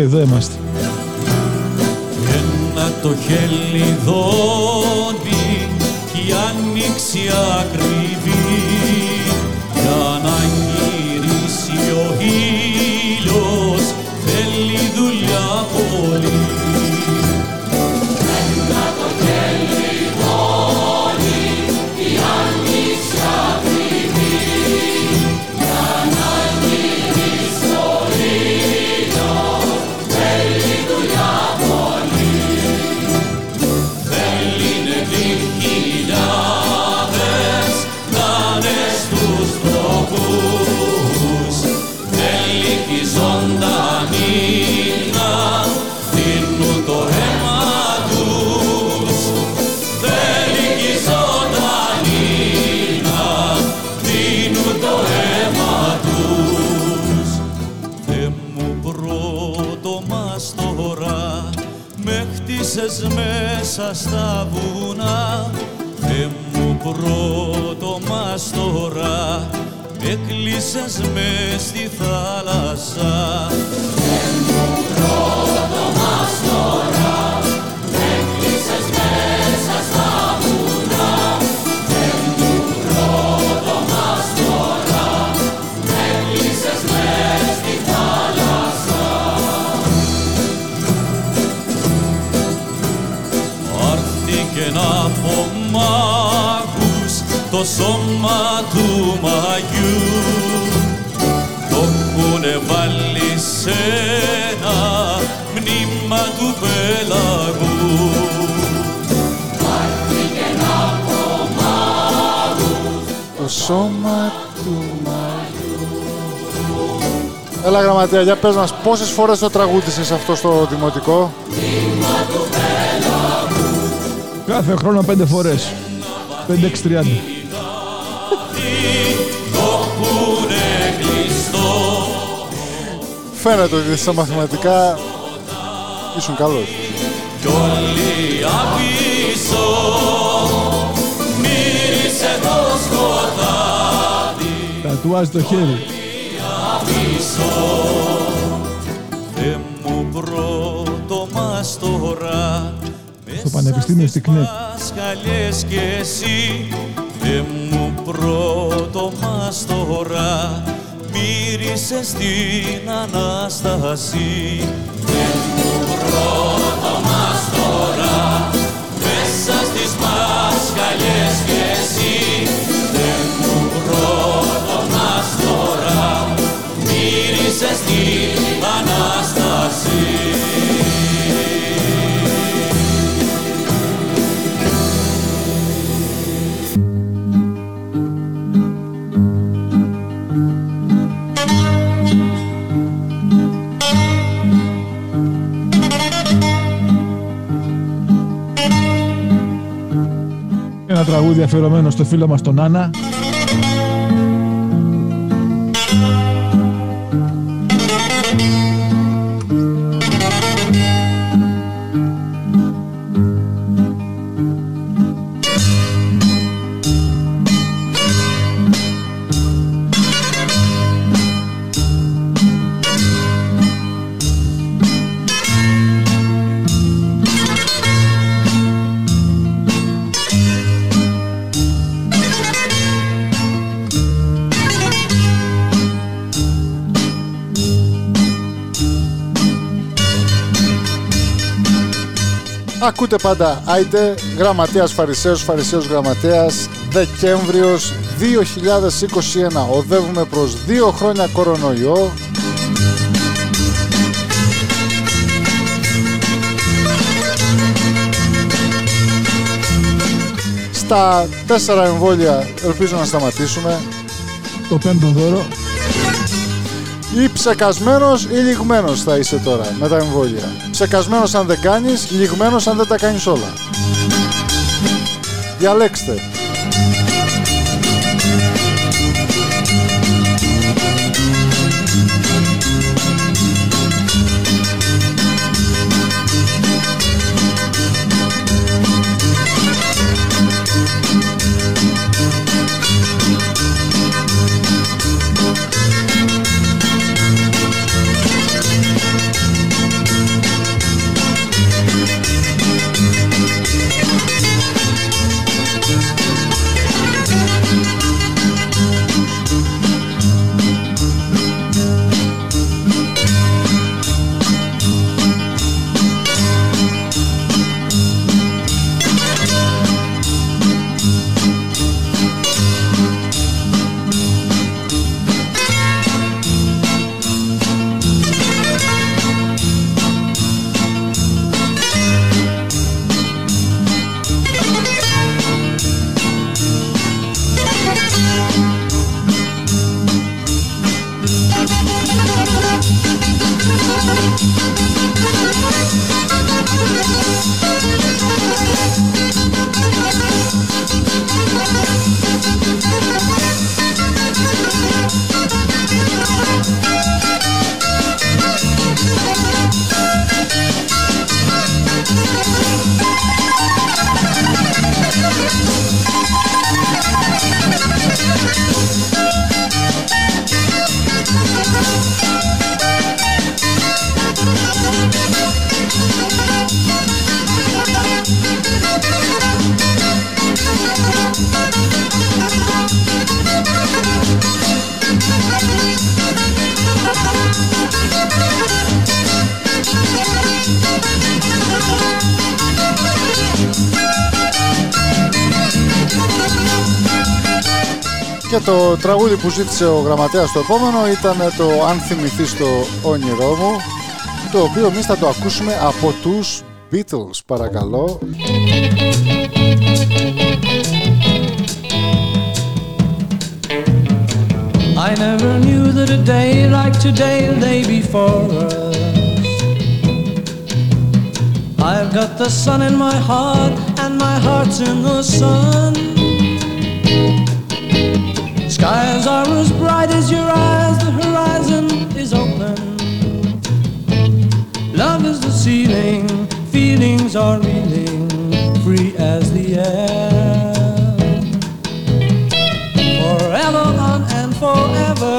Εδώ είμαστε. Ένα το χελιδόνι κι η άνοιξη ακριβή στα βουνά. Θε μου πρώτο μας τώρα με κλείσες μες στη θάλασσα. Άρθηκε το σώμα του μαγιού το έχουνε βάλει σε ένα μνήμα του πέλαγου το σώμα του μαγιού. Έλα γραμματέα, για πες μας πόσες φορές το τραγούδισες αυτό στο δημοτικό; Κάθε χρόνο πέντε φορές. 5-6-30. Φαίνεται ότι στα μαθηματικά ήσουν καλός. κι όλοι απίσω μύρισε το σκοτάδι Τατουάζει το χέρι. πίσω Θε μου πρώτο μας τώρα Στο Πανεπιστήμιο στην ΚΝΕ. Πασχαλιές και εσύ Θε μου πρώτο μας τώρα Μύρισες την Ανάσταση. Θε μου πρώτο πρώτο μας τώρα μέσα στις μασκαλιές και εσύ. Δεν μου πρώτο μας τώρα μύρισες την Ανάσταση τραγούδι αφιερωμένο στο φίλο μας τον Άννα. Ακούτε πάντα Άιντε, Γραμματέας Φαρισαίος, Φαρισαίος Γραμματέας, Δεκέμβριος 2021. Οδεύουμε προς δύο χρόνια κορονοϊό. Στα τέσσερα εμβόλια ελπίζω να σταματήσουμε. Το πέμπτο δώρο. Ή ψεκασμένος ή λιγμένος θα είσαι τώρα με τα εμβόλια. Ψεκασμένος αν δεν κάνεις, λιγμένος αν δεν τα κάνεις όλα. Διαλέξτε. Το τραγούδι που ζήτησε ο γραμματέας στο επόμενο ήταν το «Αν θυμηθείς το όνειρό μου» το οποίο εμείς θα το ακούσουμε από τους Beatles παρακαλώ I never knew that a day like today, the day before us. I've got the sun in my heart, and my heart's in the sun. Skies are as bright as your eyes, the horizon is open. Love is the ceiling, feelings are reeling, free as the air. Forever on and forever,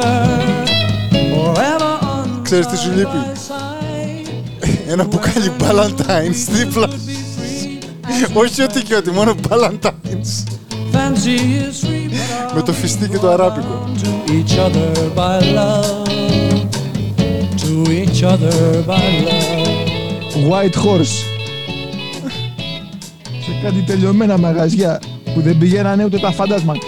forever on. Ξέρεις τι σου λείπει? Ένα μπουκάλι Ballantines δίπλα Όχι [LAUGHS] ότι και ότι, μόνο Ballantines Fancy is free, but με το φιστί το αράπικο. White Horse Σε κάτι τελειωμένα μαγαζιά που δεν πηγαίνανε ούτε τα φαντάσματα.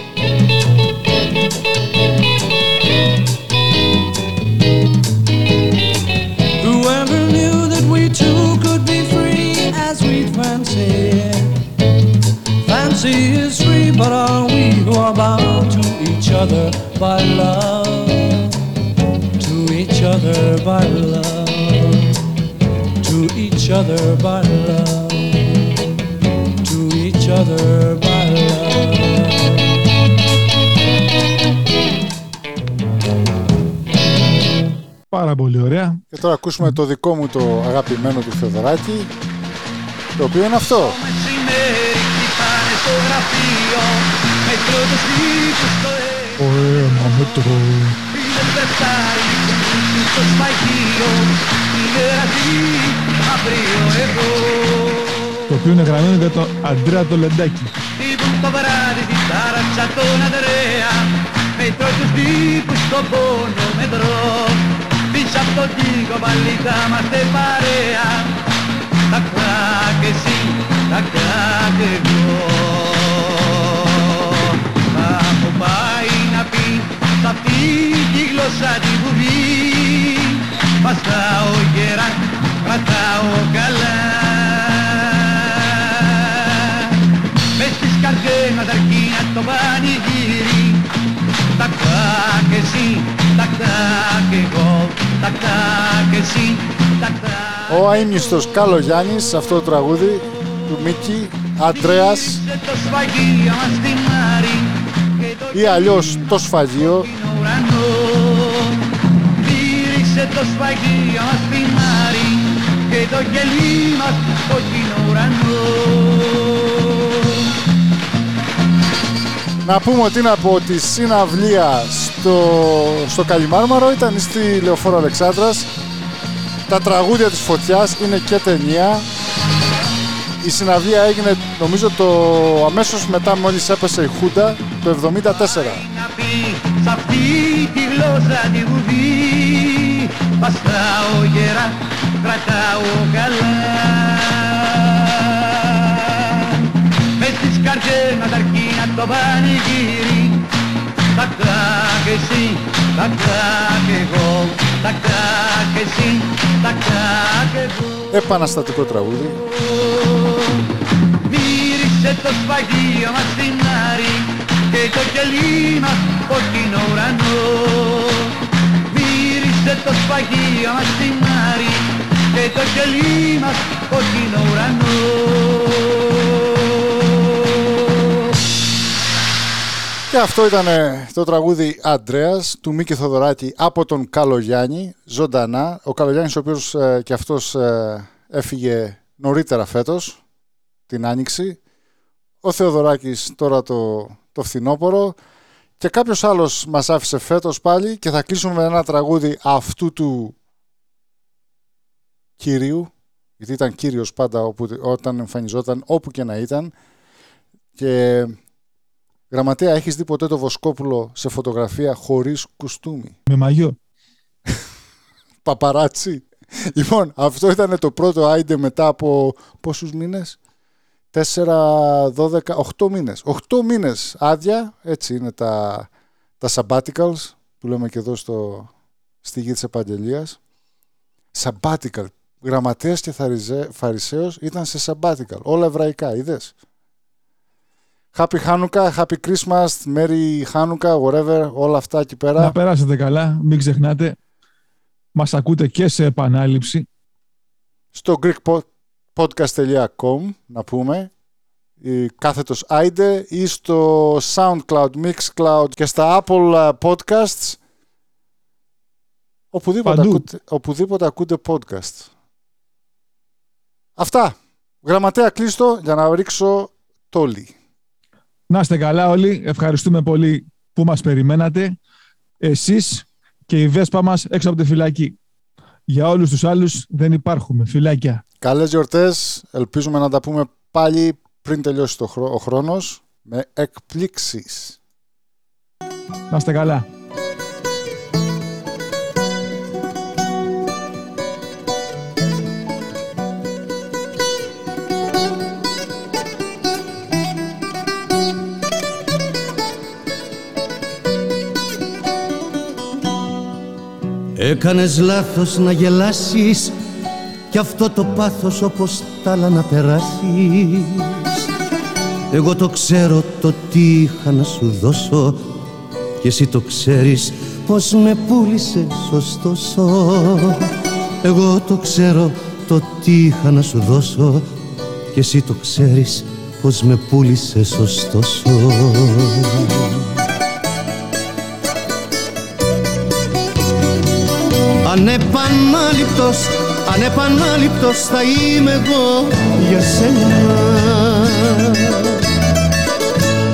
Fancy is but are we who are bound to each other by love? To each other by love. To each other by love. To each other by love. Πάρα πολύ ωραία. Και τώρα ακούσουμε το δικό μου το αγαπημένο του Θεοδωράκη, το οποίο είναι αυτό. Μεσημέρι χτυπάνε στο γραφείο Μέτρο το στίχο στο Ο αίμα με το... Δεν πετάρει στο σφαγείο Είναι ραζί αύριο εγώ Το οποίο είναι γραμμένο για τον Αντρέα το Λεντάκι. Τύπουν το βράδυ τη τάραξα τον Ανδρέα Μέτρο τους τύπους στον πόνο μετρό Πίσω από τον τοίχο πάλι θα είμαστε παρέα. Τα κράκ εσύ, τα κράκ εγώ Θα μου πάει να πει σ' αυτή τη γλώσσα τη βουβή Βαστάω γερά, κρατάω καλά. Μες στις καρδιές μας αρκεί να το πανηγύρι. Τα κράκ εσύ, τα κράκ εγώ. Τα κράκ εσύ, τα κράκ Ο αείμνηστος Κάλο Γιάννης σε αυτό το τραγούδι του Μίκη Αντρέας. Σε το σφαγείο μας στη Μάρη. Και το ή αλλιώς το σφαγείο. Ουρανό Μύρισε το σφαγείο μας στη Μάρη Και το κελί μας κόκκινο ουρανό. Να πούμε ότι είναι από τη συναυλία στο, στο Καλιμάρμαρο ήταν στη Λεωφόρο Αλεξάνδρας. Τα τραγούδια της φωτιάς είναι και ταινία η συναυλία έγινε νομίζω το αμέσως μετά μόλις έπεσε η Χούντα το 74 να πει σ' αυτή τη γλώσσα τη βουβή Βαστάω γερά, κρατάω καλά. Μες στις καρδιές μας αρκεί να το πανηγύρι. Τα κράκ εσύ, τα κράκ εγώ. Τα κράκ εσύ, τα κράκ εγώ. Επαναστατικό τραγούδι Μύρισε το σφαγείο μας στην Άρη και το κελί μας κόκκινο ουρανό. Μύρισε το σφαγείο μας στην Άρη και το κελί μας κόκκινο ουρανό. Και αυτό ήταν ε, το τραγούδι Αντρέας του Μίκη Θοδωράκη από τον Καλογιάννη, ζωντανά. Ο Καλογιάννης ο οποίος ε, και αυτός ε, έφυγε νωρίτερα φέτος, την Άνοιξη. Ο Θεοδωράκης τώρα το, το φθινόπωρο. Και κάποιος άλλος μας άφησε φέτος πάλι και θα κλείσουμε με ένα τραγούδι αυτού του κυρίου, γιατί ήταν κύριος πάντα όπου, όταν εμφανιζόταν, όπου και να ήταν. Και Γραμματέα, έχεις δει ποτέ το Βοσκόπουλο σε φωτογραφία χωρίς κουστούμι; Με μαγιό. [LAUGHS] Παπαράτσι. Λοιπόν, αυτό ήταν το πρώτο άιντε μετά από πόσους μήνες; 4, 12, 8 μήνες. 8 μήνες άδεια, έτσι είναι τα, τα sabbaticals που λέμε και εδώ στο, στη γη της επαγγελίας. Sabbatical. Γραμματέας και θαριζέ- φαρισαίος ήταν σε sabbatical. Όλα εβραϊκά, είδες; Happy Hanukkah, Happy Christmas, Merry Hanukkah, whatever, όλα αυτά εκεί πέρα. Να περάσετε καλά, μην ξεχνάτε. Μας ακούτε και σε επανάληψη. στο greekpodcast.com να πούμε η κάθετος Άιντε ή στο SoundCloud, Mixcloud και στα Apple ε, Podcasts οπουδήποτε, Παντού. ακούτε, οπουδήποτε ακούτε podcast. Αυτά. Γραμματέα κλείστο για να ρίξω τόλι. Να είστε καλά όλοι. Ευχαριστούμε πολύ που μας περιμένατε. Εσείς και η Βέσπα μας έξω από τη φυλακή. Για όλους τους άλλους δεν υπάρχουμε. Φυλάκια. Καλές γιορτές, ελπίζουμε να τα πούμε πάλι πριν τελειώσει το χρο- ο χρόνος με εκπλήξεις. Να είστε καλά. Έκανες λάθος να γελάσεις κι αυτό το πάθος όπως τ' άλλα να περάσεις. Εγώ το ξέρω το τι είχα να σου δώσω. Κι εσύ το ξέρεις πως με πούλησες ωστόσο. Εγώ το ξέρω το τι είχα να σου δώσω. Κι εσύ το ξέρεις πως με πούλησες ωστόσο. Ανεπανάληπτος, ανεπανάληπτος θα είμαι εγώ για σένα.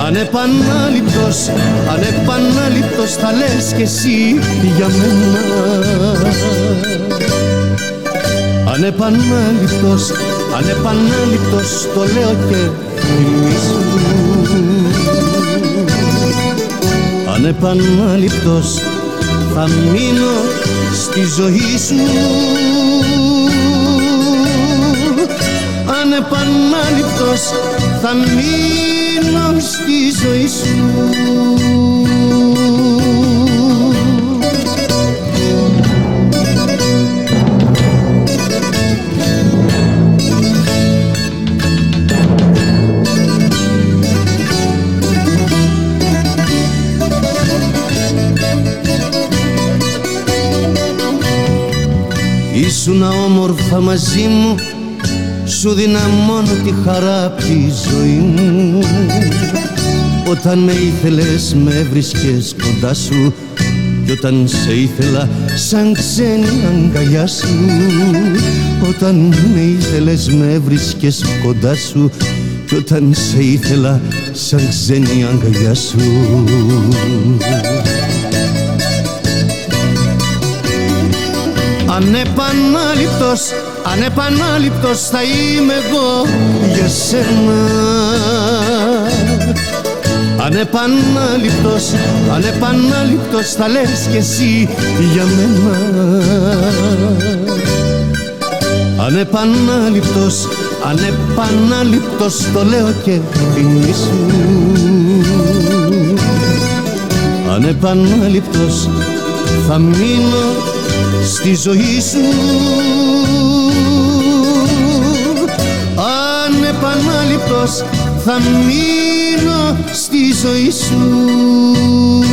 Ανεπανάληπτος, ανεπανάληπτος θα λες κι εσύ για μένα. Ανεπανάληπτος, ανεπανάληπτος το λέω και θυμίσου Ανεπανάληπτος θα μείνω στη ζωή σου Ανεπανάληπτος θα μείνω στη ζωή σου. Ήσουνα όμορφα μαζί μου Σου δίνα μόνο τη χαρά απ' τη ζωή μου. Όταν με ήθελες με έβρισκες κοντά σου. Κι όταν σε ήθελα σαν ξένη αγκαλιά σου. Όταν με ήθελες με έβρισκες κοντά σου. Κι όταν σε ήθελα σαν ξένη αγκαλιά σου. Ανεπανάληπτος, ανεπανάληπτος θα είμαι εγώ για σένα. Ανεπανάληπτος, ανεπανάληπτος θα λες κι εσύ για μένα. Ανεπανάληπτος, ανεπανάληπτος το λέω και θυμίσου Ανεπανάληπτος θα μείνω στη ζωή σου Ανεπανάληπτος θα μείνω στη ζωή σου